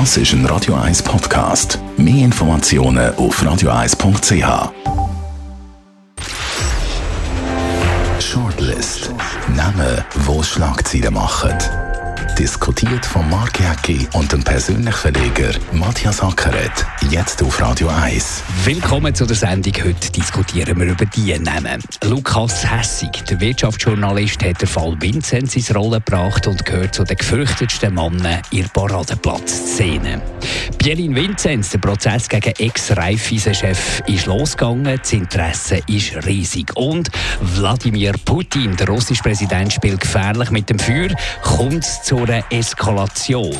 Das ist ein Radio 1 Podcast. Mehr Informationen auf radio1.ch. Shortlist. Namen, wo Schlagzeilen machen. Diskutiert von Mark Jäcki und dem persönlichen Verleger Matthias Ackeret. Jetzt auf Radio 1. Willkommen zu der Sendung. Heute diskutieren wir über die Namen. Lukas Hessig, der Wirtschaftsjournalist, hat den Fall Vinzenz ins Rollen gebracht und gehört zu den gefürchtetsten Männern in Paradeplatzszene. Pierin Vinzenz, der Prozess gegen Ex-Raiffeisen-Chef, ist losgegangen. Das Interesse ist riesig. Und Wladimir Putin, der russische Präsident, spielt gefährlich mit dem Feuer. Kommt zu einer Eskalation.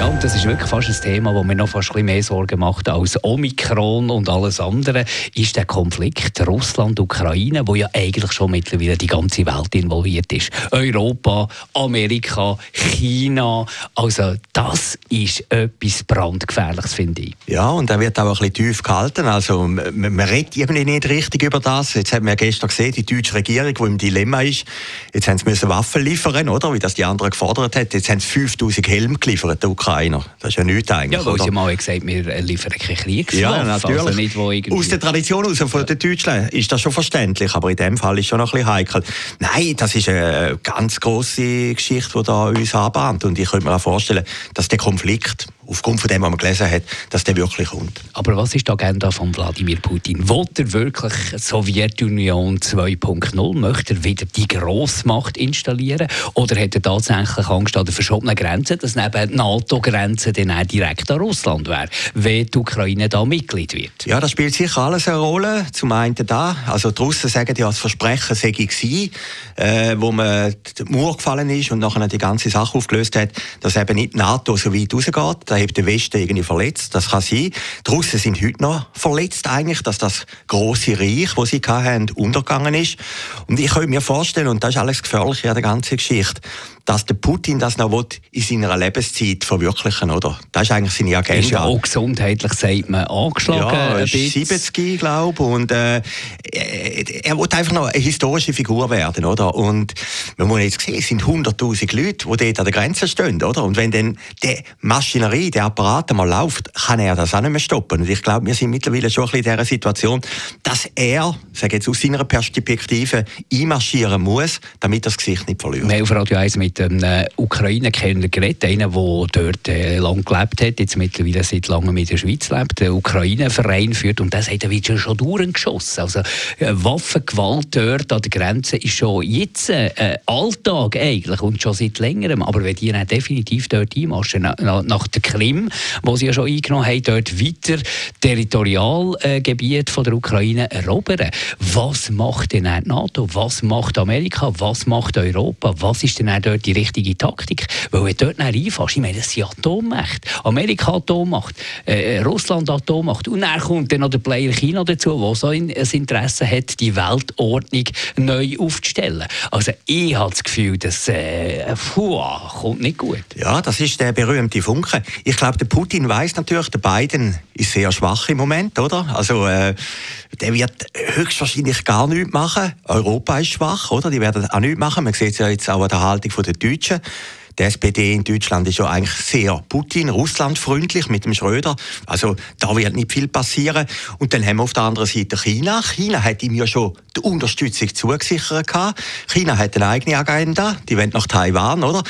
Ja, und das ist wirklich fast ein Thema, das mir noch fast ein mehr Sorgen macht als Omikron und alles andere, ist der Konflikt Russland-Ukraine, wo ja eigentlich schon mittlerweile die ganze Welt involviert ist. Europa, Amerika, China, also das ist etwas brandgefährliches, finde ich. Ja, und er wird auch ein tief gehalten. Also man, man redet eben nicht richtig über das. Jetzt haben wir gestern gesehen, die deutsche Regierung, die im Dilemma ist, jetzt haben sie müssen Waffen liefern, oder? Wie das die anderen gefordert haben. Jetzt haben sie 5000 Helme geliefert, der Ukrainer. Das ist ja nichts eigentlich. Ja, weil sie mal gesagt wir liefern keine Kriegswaffen. Ja, natürlich. Also nicht, wo irgendwie... Aus der Tradition aus, von den Deutschen ist das schon verständlich, aber in dem Fall ist es schon noch ein bisschen heikel. Nein, das ist eine ganz grosse Geschichte, die da uns anbahnt. Und ich könnte mir auch vorstellen, dass der Konflikt aufgrund von dem, was man gelesen hat, dass der wirklich kommt. Aber was ist die Agenda von Wladimir Putin? Will er wirklich Sowjetunion 2.0? Möchte er wieder die Grossmacht installieren? Oder hat er tatsächlich Angst an der verschobenen Grenze, dass neben NATO-Grenze dann auch direkt an Russland wäre, wenn die Ukraine da Mitglied wird? Ja, das spielt sicher alles eine Rolle. Zum einen da, also die Russen sagen ja, das Versprechen sei gewesen, äh, wo man die Mauer gefallen ist und nachher die ganze Sache aufgelöst hat, dass eben nicht NATO so weit rausgeht. Hat der Westen irgendwie verletzt. Das kann sein. Die Russen sind heute noch verletzt eigentlich, dass das große Reich, das sie hatten, untergegangen ist. Und ich könnte mir vorstellen, und das ist alles gefährlich an der ganzen Geschichte, dass der Putin das noch in seiner Lebenszeit verwirklichen oder? Das ist eigentlich seine Agenda. Ist ja auch gesundheitlich, sagt man, angeschlagen. Ja, er ist 70, glaube ich. Und äh, er will einfach noch eine historische Figur werden, oder? Und man muss jetzt sehen, es sind 100'000 Leute, die dort an der Grenze stehen, oder? Und wenn dann die Maschinerie, der Apparat einmal läuft, kann er das auch nicht mehr stoppen. Und ich glaube, wir sind mittlerweile schon ein bisschen in dieser Situation, dass er, sage jetzt aus seiner Perspektive, einmarschieren muss, damit das Gesicht nicht verliert. Wir auf Radio 1 mit einem äh, Ukraine-Kenner geredet, einer, der dort äh, lang gelebt hat, jetzt mittlerweile seit langem in der Schweiz lebt, der Ukraine-Verein führt und der sagt, er wird schon durchgeschossen. Also äh, Waffengewalt dort an der Grenze ist schon jetzt äh, Alltag eigentlich und schon seit längerem. Aber wenn die dann definitiv dort einmarschen, nach, nach der Krim, wo sie ja schon eingenommen haben, dort weiter Territorialgebiet äh, der Ukraine erobern, was macht denn die NATO? Was macht Amerika? Was macht Europa? Was ist denn dort die richtige Taktik? Weil wenn du dort reinfährst, ich meine, das sind Atommächte. Amerika Atommacht, äh, Russland Atommacht und dann kommt dann noch der Player China dazu, der so ein Interesse hat, die Weltordnung neu aufzustellen. Also ich habe das Gefühl, dass äh, kommt nicht gut. Ja, das ist der berühmte Funke. Ich glaube, der Putin weiß natürlich, der Biden ist sehr schwach im Moment, oder? Also äh, der wird höchstwahrscheinlich gar nichts machen. Europa ist schwach, oder? Die werden auch nichts machen. Man sieht es ja jetzt auch an der Haltung der Deutschen. Die SPD in Deutschland ist ja eigentlich sehr Putin-Russland-freundlich mit dem Schröder. Also da wird nicht viel passieren. Und dann haben wir auf der anderen Seite China. China hat ihm ja schon die Unterstützung zugesichert gehabt. China hat eine eigene Agenda. Die wollen nach Taiwan, oder?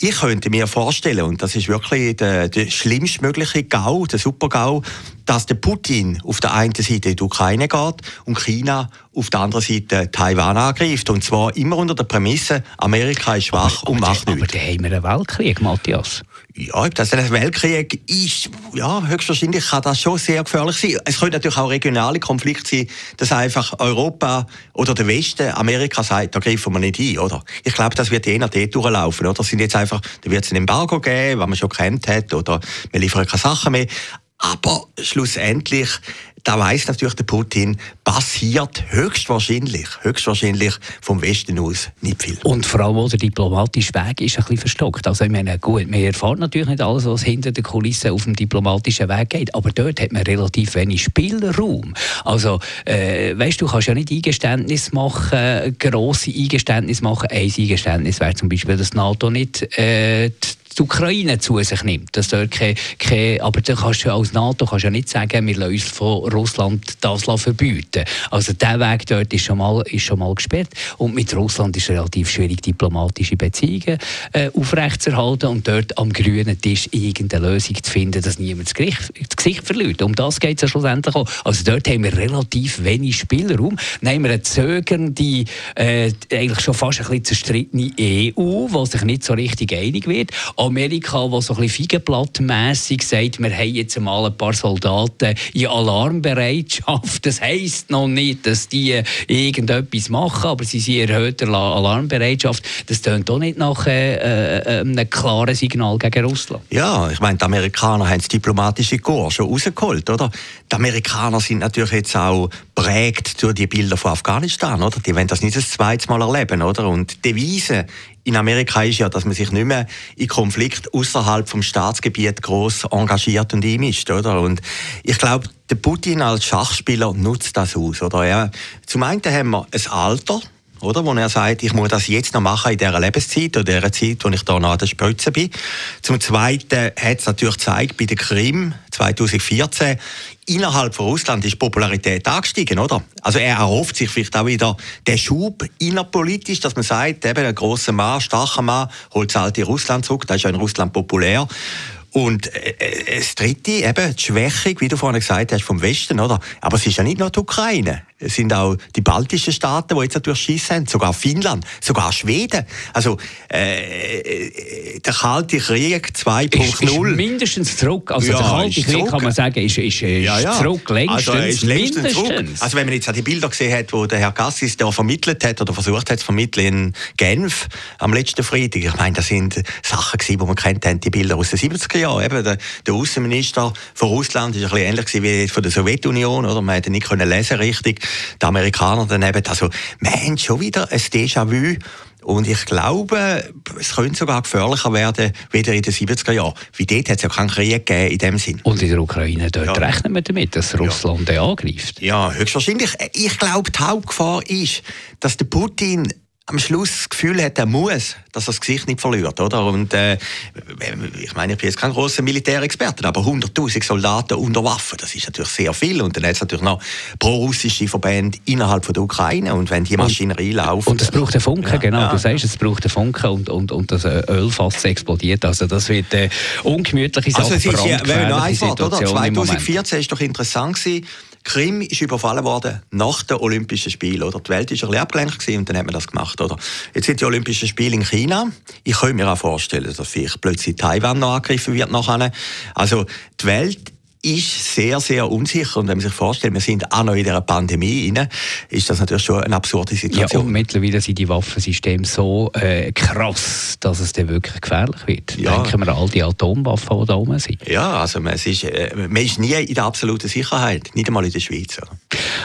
Ich könnte mir vorstellen, und das ist wirklich der, der schlimmstmögliche GAU, der Super-GAU, dass der Putin auf der einen Seite in die Ukraine geht und China auf der anderen Seite Taiwan angreift. Und zwar immer unter der Prämisse, Amerika ist schwach aber, und macht aber, nichts. Aber dann haben wir einen Weltkrieg, Matthias. Ja, ob das ein Weltkrieg ist, ja, höchstwahrscheinlich kann das schon sehr gefährlich sein. Es können natürlich auch regionale Konflikte sein, dass einfach Europa oder der Westen, Amerika sagt, da greifen wir nicht ein, oder? Ich glaube, das wird je nach dort durchlaufen, oder? Das sind jetzt einfach, da wird es ein Embargo geben, was man schon kennt hat, oder wir liefern keine Sachen mehr. Aber schlussendlich, da weiß natürlich der Putin, passiert höchstwahrscheinlich, höchstwahrscheinlich vom Westen aus nicht viel. Und vor allem auch der diplomatische Weg ist ein bisschen verstockt. Also ich meine, gut, man erfährt natürlich nicht alles, was hinter den Kulissen auf dem diplomatischen Weg geht, aber dort hat man relativ wenig Spielraum. Also, äh, weißt du, kannst ja nicht Eingeständnis machen, grosse Eingeständnis machen. Ein Eingeständnis wäre zum Beispiel, dass NATO nicht äh, die Ukraine zu sich nimmt. Dass dort keine, keine, aber dann kannst du als NATO kannst ja nicht sagen, wir lassen uns von Russland das verbieten. Also der Weg dort ist schon mal, ist schon mal gesperrt. Und mit Russland ist es relativ schwierig, diplomatische Beziehungen äh, aufrechtzuerhalten und dort am grünen Tisch irgendeine Lösung zu finden, dass niemand das Gesicht, das verliert. Um das geht es ja schlussendlich auch. Also dort haben wir relativ wenig Spielraum. Haben wir eine zögernde, äh, eigentlich schon fast ein bisschen zerstrittene EU, die sich nicht so richtig einig wird. Amerika, die so ein bisschen feigenblattmässig sagt, wir haben jetzt mal ein paar Soldaten in Alarmbereitschaft. Das heisst noch nicht, dass die irgendetwas machen, aber sie sind in erhöhter Alarmbereitschaft. Das tönt auch nicht nach äh, äh, einem klaren Signal gegen Russland. Ja, ich meine, die Amerikaner haben das diplomatische Chor schon rausgeholt, oder? Die Amerikaner sind natürlich jetzt auch prägt durch die Bilder von Afghanistan, oder? Die wollen das nicht das zweite Mal erleben, oder? Und die Devise in Amerika ist ja, dass man sich nicht mehr in Konflikt außerhalb vom Staatsgebiet groß engagiert und einmischt, oder? Und ich glaube, der Putin als Schachspieler nutzt das aus, oder? Ja, zum einen haben wir ein Alter, oder? Wo er sagt, ich muss das jetzt noch machen in dieser Lebenszeit oder dieser Zeit, wo ich da noch an der Spitze bin. Zum Zweiten hat es natürlich gezeigt, bei der Krim 2014, innerhalb von Russland ist die Popularität angestiegen, oder? Also er erhofft sich vielleicht auch wieder den Schub innerpolitisch, dass man sagt, eben ein grosser Mann, starker Mann, holt das alte Russland zurück, das ist ja in Russland populär. Und äh, äh, das Dritte, eben die Schwächung, wie du vorhin gesagt hast, vom Westen, oder? Aber es ist ja nicht nur die Ukraine. Es sind auch die baltischen Staaten, die jetzt natürlich Schiss haben, sogar Finnland, sogar Schweden. Also äh, äh der Kalte Krieg 2.0... mindestens zurück. Also ja, der Kalte Krieg, kann man sagen, ist, ist, ist ja, ja. zurück, längstens, also, ist längstens Zurück. Also wenn man jetzt die Bilder gesehen hat, wo der Herr Gassis der vermittelt hat oder versucht hat zu vermitteln in Genf am letzten Freitag, ich meine, das sind Sachen gewesen, die man kennt die Bilder aus den 70er Jahren. Eben der, der Außenminister von Russland ist ein bisschen ähnlich wie von der Sowjetunion, oder? Man hätte nicht können lesen richtig die Amerikaner daneben. Also, wir haben schon wieder ein Déjà-vu. Und ich glaube, es könnte sogar gefährlicher werden, wieder in den 70er Jahren. Wie dort hat es ja keinen Krieg gegeben in dem Sinn. Und in der Ukraine, dort ja. rechnen wir damit, dass Russland ja. angreift? Ja, höchstwahrscheinlich. Ich glaube, die Hauptgefahr ist, dass der Putin am Schluss das Gefühl hat, er muss, dass er das Gesicht nicht verliert, oder? Und äh, ich meine, ich bin jetzt kein großer Militärexperte, aber 100.000 Soldaten unter Waffen, das ist natürlich sehr viel. Und dann hat es natürlich noch pro-russische Verbände innerhalb von der Ukraine. Und wenn die Maschinerie läuft... Und es braucht einen Funken, ja, genau. Ja. Du sagst, es braucht einen Funken und, und, und das Ölfass explodiert. Also das wird äh, ungemütliche Sache. Also es ist ja, wenn noch ein Wort, oder? 2014 war doch interessant gewesen, Krim ist überfallen worden nach den Olympischen Spielen. Oder? Die Welt war ein bisschen abgelenkt und dann hat man das gemacht. Oder? Jetzt sind die Olympischen Spiele in China. Ich könnte mir auch vorstellen, dass vielleicht plötzlich Taiwan noch angegriffen wird nachher. Also die Welt ist sehr, sehr unsicher. Und wenn man sich vorstellt, wir sind auch noch in dieser Pandemie rein, ist das natürlich schon eine absurde Situation. Ja, und mittlerweile sind die Waffensysteme so äh, krass, dass es dann wirklich gefährlich wird. Ja. Denken wir an all die Atomwaffen, die da oben sind. Ja, also man ist, äh, man ist nie in der absoluten Sicherheit, nicht einmal in der Schweiz. Oder?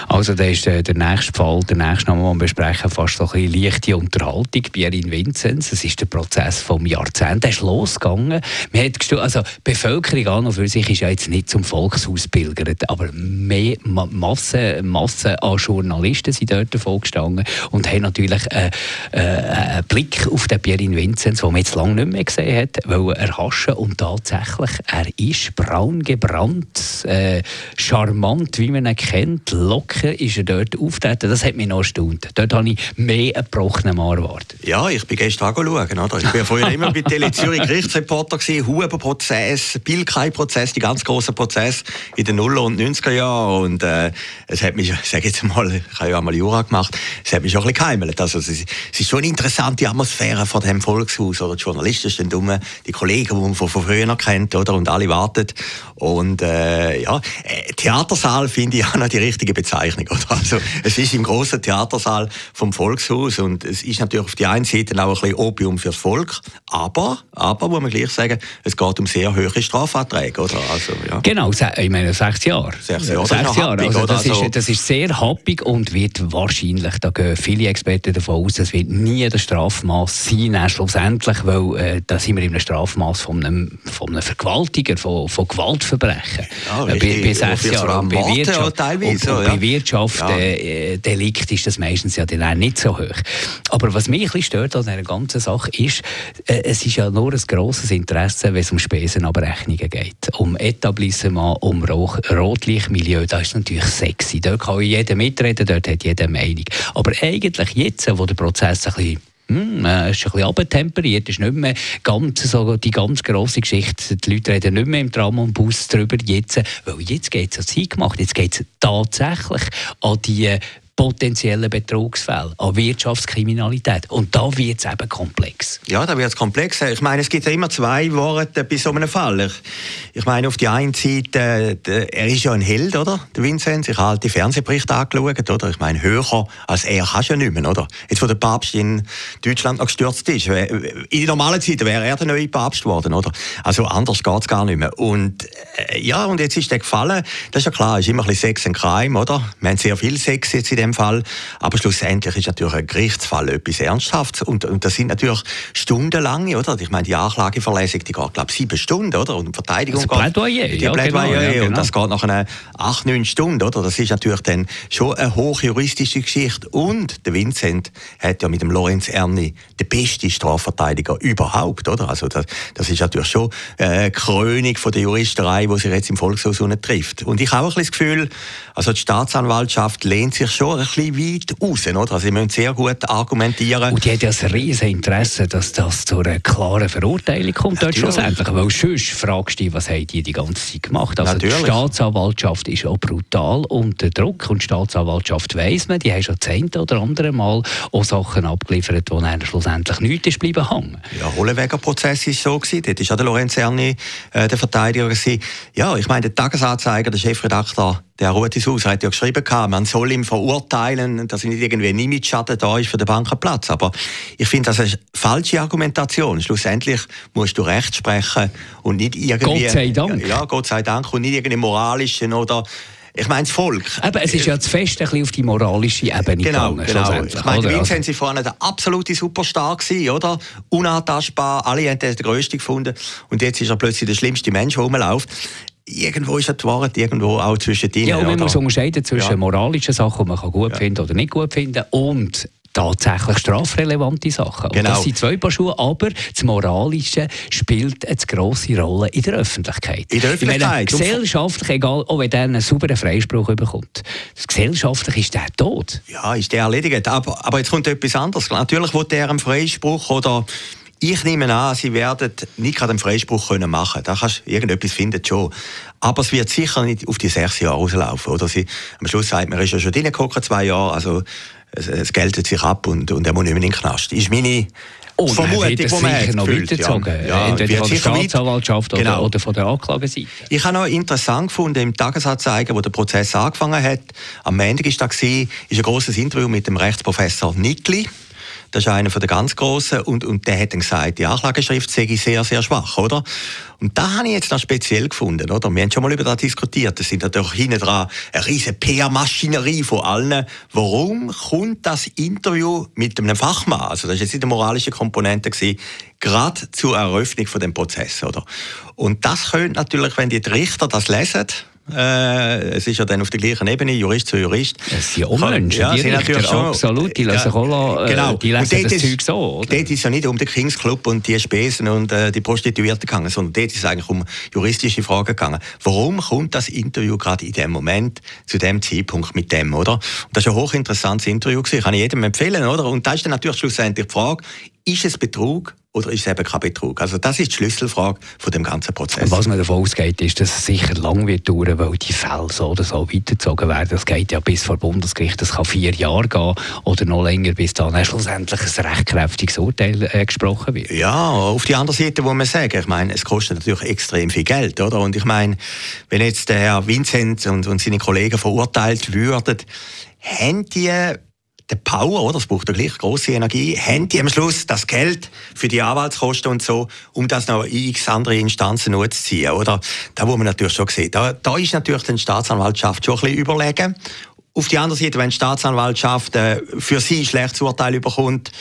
Also da ist äh, der nächste Fall, der nächste Name, den wir besprechen, fast so ein bisschen leichte Unterhaltung. Pierin Vinzenz, das ist der Prozess vom Jahrzehnt, der ist losgegangen. Man hat also die Bevölkerung an und für sich ist ja jetzt nicht zum Volkshaus pilgert, aber mehr Massen, Massen an Journalisten sind dort davon gestanden und haben natürlich äh, äh, einen Blick auf den Pierin Vinzenz, den man jetzt lange nicht mehr gesehen hat, weil erhaschen und tatsächlich, er ist braun gebrannt, äh, charmant, wie man ihn kennt, locker ist er dort auftreten. Das hat mich noch erstaunt. Dort habe ich mehr einen gebrochenen Mann erwartet. Ja, ich bin gestern schauen. Oder? Ich war vorher immer bei Tele Zürich Gerichtsreporter Huber-Prozess, Bilkei-Prozess, die ganz großen Prozesse Prozess in den Nuller und 90er Jahren und äh, es hat mich, ich jetzt mal, ich habe ja einmal Jura gemacht, es hat mich schon ein bisschen geheimelt. Also es ist, schon eine interessante Atmosphäre vor dem Volkshaus oder die Journalisten stehen rum, die Kollegen, die man von, von früher kennt, oder und alle warten und äh, ja, äh, Theatersaal finde ich auch noch die richtige Bezeichnung. Oder? Also es ist im großen Theatersaal vom Volkshaus und es ist natürlich auf die einen Seite auch ein bisschen Opium fürs Volk, aber, aber muss man gleich sagen, es geht um sehr hohe Strafanträge, oder? Also, ja. Genau, ich meine sechs Jahre. Sechs Jahre. Sechs Jahre. Also, das, also, ist, das ist sehr happig und wird wahrscheinlich, da gehen viele Experten davon aus, das wird nie das Strafmaß sein, schlussendlich, weil äh, da sind wir in einem Strafmaß von einem, von einem Vergewaltiger, von, von Gewaltverbrechen. Ja, äh, bei, bei sechs Jahren. Bei Wirtschaft, teilweise, und, und ja. bei Wirtschaft ja. äh, Delikt ist das meistens ja dann auch nicht so hoch. Aber was mich ein bisschen stört an dieser ganzen Sache ist, äh, es ist ja nur ein grosses Interesse, wenn es um Spesenabrechnungen geht. Um Etablissement, um Rotlichtmilieu, das ist natürlich sexy. Dort kann jeder mitreden, dort hat jeder Meinung. Aber eigentlich jetzt, wo der Prozess ein bisschen hm, äh, ist ein bisschen abtemperiert, ist nicht mehr ganz so die ganz grosse Geschichte. Die Leute reden nicht mehr im Tram und Bus darüber jetzt, weil jetzt geht es an Zeit gemacht, jetzt geht es tatsächlich an die potenziellen Betrugsfällen, an Wirtschaftskriminalität. Und da wird es eben komplex. Ja, da wird es komplex. Ich meine, es gibt ja immer zwei Worte bei so einem Fall. Ich meine, auf die einen Seite, er ist ja ein Held, oder? Der Vinzenz. Ich habe halt die Fernsehberichte angeschaut, oder? Ich meine, höher als er kannst du ja nicht mehr, oder? Jetzt, wo der Papst in Deutschland noch gestürzt ist. In normalen Zeiten wäre er der neue Papst geworden, oder? Also anders geht es gar nicht mehr. Und äh, ja, und jetzt ist der gefallen. Das ist ja klar, ist immer ein bisschen Sex and Crime, oder? Wir haben sehr viel Sex jetzt in dem Fall. Aber schlussendlich ist natürlich ein Gerichtsfall etwas Ernsthaftes. Und, und das sind natürlich stundenlange, oder? Ich meine, die Anklageverlesung, die geht, glaube ich, sieben Stunden, oder? Und die Verteidigung das Plädoyer, geht, ja, Plädoyer, genau, ja, genau. und das geht nach einer acht, neun Stunden, oder? Das ist natürlich dann schon eine hochjuristische Geschichte. Und der Vincent hat ja mit dem Lorenz Erni den besten Strafverteidiger überhaupt, oder? Also das, das ist natürlich schon eine Krönung von der Juristerei, die sich jetzt im Volkshaus trifft. Und ich habe auch ein bisschen das Gefühl, also die Staatsanwaltschaft lehnt sich schon ein bisschen weit raus. Oder? Also sie müssen sehr gut argumentieren. Und die hat ja ein riesiges Interesse, dass das zu einer klaren Verurteilung kommt dort schlussendlich. Weil sonst fragst du dich, was haben die die ganze Zeit gemacht? Also Natürlich. die Staatsanwaltschaft ist auch brutal unter Druck und die Staatsanwaltschaft weiss man, die haben schon zehnte oder andere Mal auch Sachen abgeliefert, die dann schlussendlich nichts ist bleiben hängen. Ja, Hollenweger Prozess war so gewesen. Dort war ja der Lorenz Erni äh, der Verteidiger gewesen. Ja, ich meine, der Tagesanzeiger, der Chefredakteur der Rutishaus hat ja geschrieben, man soll ihn verurteilen, dass nicht irgendwie ein Image-Schaden da ist für den Bankenplatz. Aber ich finde, das ist eine falsche Argumentation. Schlussendlich musst du Recht sprechen und nicht irgendwie... Gott sei Dank. Ja, Gott sei Dank. Und nicht irgendwie moralischen oder ich meine, das Volk. Aber es ist ja zu fest ein bisschen auf die moralische Ebene genau, gegangen. Genau. Ich meine, Vincenz war vorne der absolute Superstar gewesen, oder? Unantastbar, alle haben den größten gefunden. Und jetzt ist er plötzlich der schlimmste Mensch, der rumläuft irgendwo ist die Wahrheit irgendwo auch zwischen denen. Ja, und man muss unterscheiden zwischen ja. moralischen Sachen, die man gut ja. finden oder nicht gut finden, und tatsächlich strafrelevante Sachen. Genau. Und das sind zwei Paar Schuhe, aber das Moralische spielt eine grosse Rolle in der Öffentlichkeit. In der Öffentlichkeit? Ich meine, gesellschaftlich, egal, auch wenn der einen sauberen Freispruch bekommt, gesellschaftlich ist der tot. Ja, ist der erledigt. Aber, aber jetzt kommt etwas anderes. Natürlich will der einen Freispruch oder ich nehme an, sie werden nicht gerade einen Freispruch können machen. Da kannst du irgendetwas finden schon. Aber es wird sicher nicht auf die sechs Jahre rauslaufen. Oder sie, am Schluss sagt man, er ist ja schon reingekommen, zwei Jahre, also es, es geltet sich ab und, und er muss nicht mehr in den Knast. Ist meine Oh, Vermutung, die man hat noch weitergezogen. Ja. Ja, Entweder von der Staatsanwaltschaft genau. oder, oder, von der Anklageseite. Ich habe noch interessant gefunden, im Tagesanzeiger, wo der Prozess angefangen hat, am Ende war da ist ein grosses Interview mit dem Rechtsprofessor Nickli. Das ist einer der ganz Grossen. Und, und der hat dann gesagt, die Anklageschrift sei sehr, sehr schwach, oder? Und da habe ich jetzt noch speziell gefunden, oder? Wir haben schon mal über das diskutiert. Das sind natürlich hinten dran eine riesige PR-Maschinerie von allen. Warum kommt das Interview mit einem Fachmann, also das ist jetzt nicht eine moralische Komponente gewesen, gerade zur Eröffnung von dem Prozess, oder? Und das könnte natürlich, wenn die Richter das lesen, äh, es ist ja dann auf der gleichen Ebene, Jurist zu Jurist. Es sind Unmenschen, ja, die sind natürlich schon, absolut, die lesen, ja, auch, äh, genau. die lesen das ist, Zeug so. Oder? Dort ist es ja nicht um den Kings Club und die Spesen und äh, die Prostituierten gegangen, sondern dort ist es eigentlich um juristische Fragen gegangen. Warum kommt das Interview gerade in dem Moment, zu dem Zeitpunkt mit dem, oder? Und das ist ein hochinteressantes Interview gewesen, kann ich jedem empfehlen, oder? Und da ist dann natürlich schlussendlich die Frage, ist es Betrug oder ist es eben kein Betrug? Also das ist die Schlüsselfrage von dem ganzen Prozess. Was man davon ausgeht, ist, dass es sicher lang wird dauern, weil die Fälle so oder so weitergezogen werden. Das geht ja bis vor Bundesgericht, das kann vier Jahre gehen oder noch länger, bis dann schlussendlich ein rechtkräftiges Urteil äh, gesprochen wird. Ja, auf die andere Seite muss man sagen, ich meine, es kostet natürlich extrem viel Geld, oder? Und ich meine, wenn jetzt der Herr Vincent und, und seine Kollegen verurteilt würden, haben die der Power, oder? Das braucht ja gleich große Energie. Haben die am Schluss das Geld für die Anwaltskosten und so, um das noch in x andere Instanzen ziehen, oder? Da wo man natürlich schon sehen. Da, da ist natürlich die Staatsanwaltschaft schon ein bisschen überlegen. Auf die andere Seite, wenn die Staatsanwaltschaft äh, für sie ein schlechtes Urteil überkommt,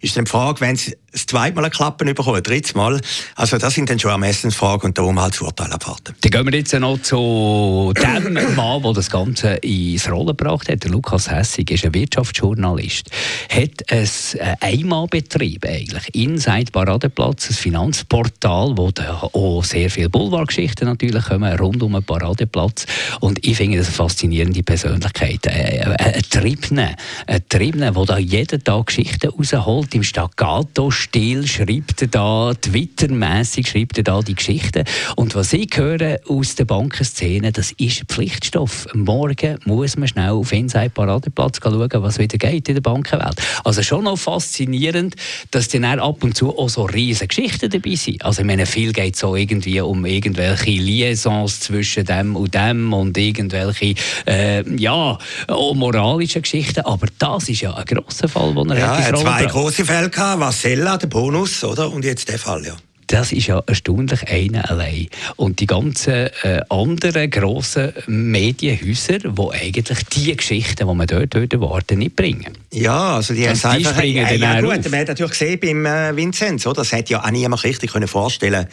ist dann die Frage, wenn sie das zweite Mal eine Klappe bekommen, drittes Mal. Also das sind dann schon Ermessensfragen und da muss man halt das Urteil abwarten. Dann gehen wir jetzt noch zu dem Mann, der das Ganze ins Rollen gebracht hat. Lukas Hessig ist ein Wirtschaftsjournalist. Hat ein äh, Einmalbetrieb eigentlich. Inside Paradeplatz, ein Finanzportal, wo auch sehr viele Boulevardgeschichten natürlich kommen, rund um den Paradeplatz. Und ich finde das eine faszinierende Persönlichkeit. Äh, äh, ein Triebner, ein Triebner, der da jeden Tag Geschichten rausholt, im Staccato Stil schreibt er da, Twitter-mässig schreibt er da die Geschichten. Und was ich höre aus der Bankenszene, das ist Pflichtstoff. Morgen muss man schnell auf Inside Paradeplatz schauen, was wieder geht in der Bankenwelt. Also schon noch faszinierend, dass dann ab und zu auch so riesige Geschichten dabei sind. Also ich meine, viel geht so irgendwie um irgendwelche Liaisons zwischen dem und dem und irgendwelche, äh, ja, auch moralische Geschichten. Aber das ist ja ein grosser Fall, wo er ja, zwei große Fälle gehabt, Vasella Villa, der Bonus, oder? Und jetzt der Fall, ja das ist ja erstaunlich einer allein. Und die ganzen äh, anderen grossen Medienhäuser, die eigentlich die Geschichten, die man dort erwarten, nicht bringen. Ja, also die haben einfach... Springen äh, ja, gut, auf. man hat natürlich gesehen beim äh, Vinzenz, oder? Das hätte ja auch niemand richtig können vorstellen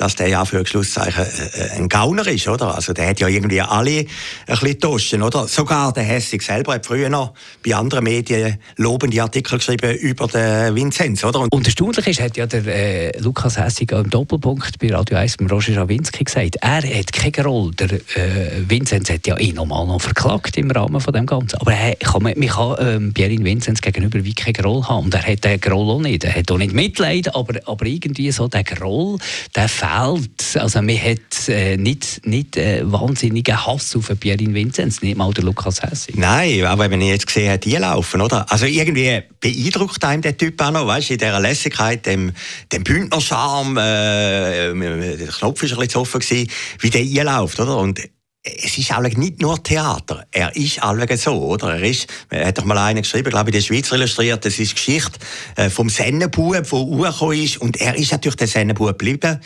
dass der ja für Schlusszeichen äh, äh, ein Gauner ist, oder? Also der hat ja irgendwie alle ein bisschen oder? Sogar der Hessig selber hat früher noch bei anderen Medien lobende Artikel geschrieben über den Vinzenz, oder? Und, Und erstaunlich ist, hat ja der äh, Lukas Hessig Lesung im Doppelpunkt bei Radio 1 mit Roger Schawinski gesagt, er hat keine Rolle. Der äh, Vinzenz hat ja eh nochmal noch verklagt im Rahmen von dem Ganzen. Aber er kann, man, man kann ähm, Pierin Vinzenz gegenüber wie keine Rolle haben. Und er hat den Groll auch nicht. Er hat auch nicht Mitleid, aber, aber irgendwie so der Groll, der fehlt. Also man hat äh, nicht, nicht äh, wahnsinnigen Hass auf Pierin Vinzenz, nicht mal der Lukas Hessig. Nein, aber wenn ich jetzt gesehen habe, die laufen, oder? Also irgendwie beeindruckt einem der Typ auch noch, weißt du, in dieser Lässigkeit, dem, dem Bündnerscharme, Äh, der Knopf war ein bisschen zu offen, gewesen, wie der einläuft, oder? Und es ist auch nicht nur Theater. Er ist auch so, oder? Er ist, er hat doch mal einen geschrieben, glaube ich, der Schweiz illustriert, das ist Geschichte äh, vom Sennenbub, der urgekommen ist. Und er ist natürlich der Sennenbub geblieben.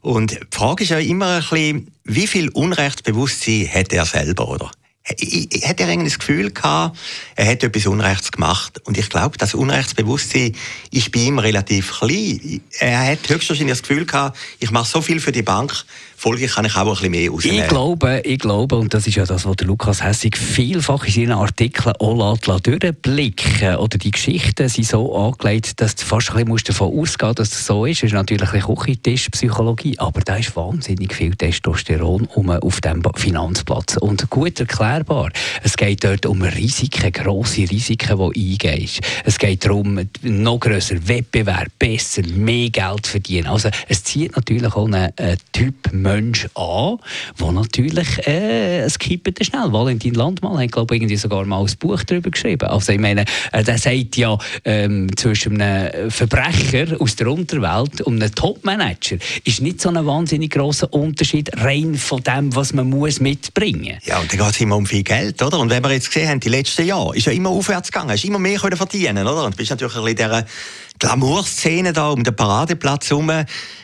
Und die Frage ist ja immer ein bisschen, wie viel Unrechtsbewusstsein hat er selber, oder? Hat er das Gefühl gehabt, er hat etwas Unrechts gemacht. Und ich glaube, das Unrechtsbewusstsein ist bei ihm relativ klein. Er hat höchstwahrscheinlich das Gefühl gehabt, ich mache so viel für die Bank, folglich kann ich auch ein bisschen mehr rausnehmen. Ich glaube, ich glaube, und das ist ja das, was Lukas Hessig vielfach in seinen Artikeln auch durchblicken oder die Geschichten sind so angelegt, dass du fast ein bisschen davon ausgehen dass das so ist. Das ist natürlich ein Küchentischpsychologie, aber da ist wahnsinnig viel Testosteron um auf dem Finanzplatz. Und gut erklärbar, es geht dort um Risiken, grosse Risiken, die eingehst. Es geht darum, noch grösser Wettbewerb, besser, mehr Geld verdienen. Also es zieht natürlich auch einen, einen Typ Mensch an, der natürlich, äh, es kippt schnell. Valentin Landmann hat, glaube ich, sogar mal ein Buch darüber geschrieben. Also ich meine, äh, der sagt ja, ähm, zwischen einem Verbrecher aus der Unterwelt und einem Topmanager ist nicht so ein wahnsinnig grosser Unterschied rein von dem, was man muss mitbringen muss. Ja, und dann geht es immer um viel Geld, oder? Und wenn wir jetzt gesehen haben, die letzten Jahre, ist ja immer aufwärts gegangen, hast immer mehr können verdienen, oder? Und du bist natürlich bisschen dieser Glamour-Szene da um den Paradeplatz herum.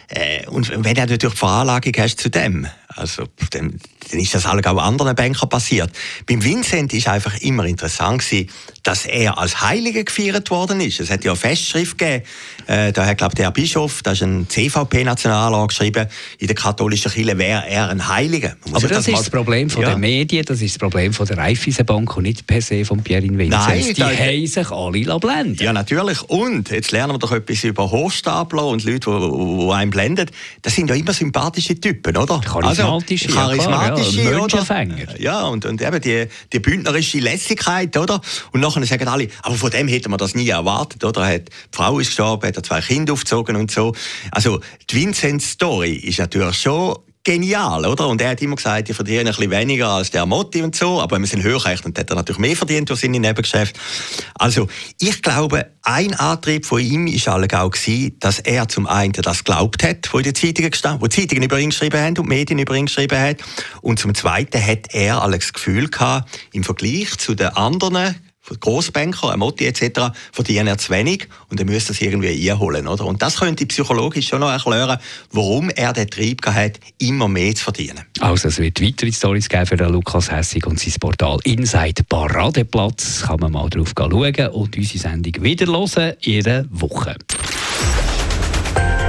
Äh, und wenn du natürlich die Veranlagung hast zu dem, also dann, dann ist das auch anderen Bankern passiert. Beim Vincent ist einfach immer interessant gewesen, dass er als Heiliger gefeiert worden ist. Es hat ja eine Festschrift gegeben, äh, da hat, glaube der Bischof, da ist ein CVP-Nationalrat geschrieben, in der katholischen Kirche wäre er ein Heiliger. Aber das, das, ist das Problem von ja. der Medien, das ist das Problem von der Raiffeisenbank und nicht per se von Pierre Vincent. Nein, die haben sich alle blenden Ja, natürlich. Und jetzt lernen wir doch etwas über Hochstapler und Leute, die, die einen blenden. Das sind ja immer sympathische Typen, oder? Charismatische, also, charismatische ja, oder? Ja, und, und eben die, die bündnerische Lässigkeit, oder? Und nachher sagen alle, aber von dem hätte man das nie erwartet, oder? Hat, die Frau ist gestorben, hat zwei Kinder aufgezogen und so. Also, die Vincent-Story ist natürlich schon genial, oder? Und er hat immer gesagt, ich verdiene ein bisschen weniger als der Motti und so, aber wir sind höherrechnen, hat er natürlich mehr verdient durch seine Nebengeschäfte. Also, ich glaube, ein Antrieb von ihm ist auch gewesen, dass er zum einen das glaubt hat, wo den Zeitungen gestanden, wo die Zeitungen über ihn geschrieben haben und die Medien über ihn geschrieben haben. Und zum zweiten hat er alles Gefühl gehabt, im Vergleich zu den anderen Grossbanker, ein Motti etc., verdienen er zu wenig und er müsste das irgendwie einholen. Oder? Und das könnte psychologisch schon noch erklären, warum er den Trieb hat, immer mehr zu verdienen. Also es wird weitere Stories geben für den Lukas Hessig und sein Portal Inside Paradeplatz. Kann man mal drauf schauen und unsere Sendung wieder hören in einer Woche.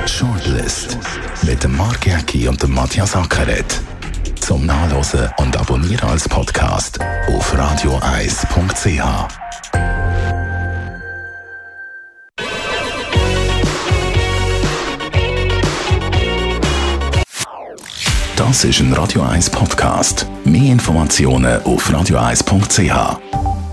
Shortlist mit dem Mark Jäcki und dem Matthias Ackeret. Zum Nachlesen und Abonnieren als Podcast auf radioeis.ch. Das ist ein Radio 1 Podcast. Mehr Informationen auf radioeis.ch.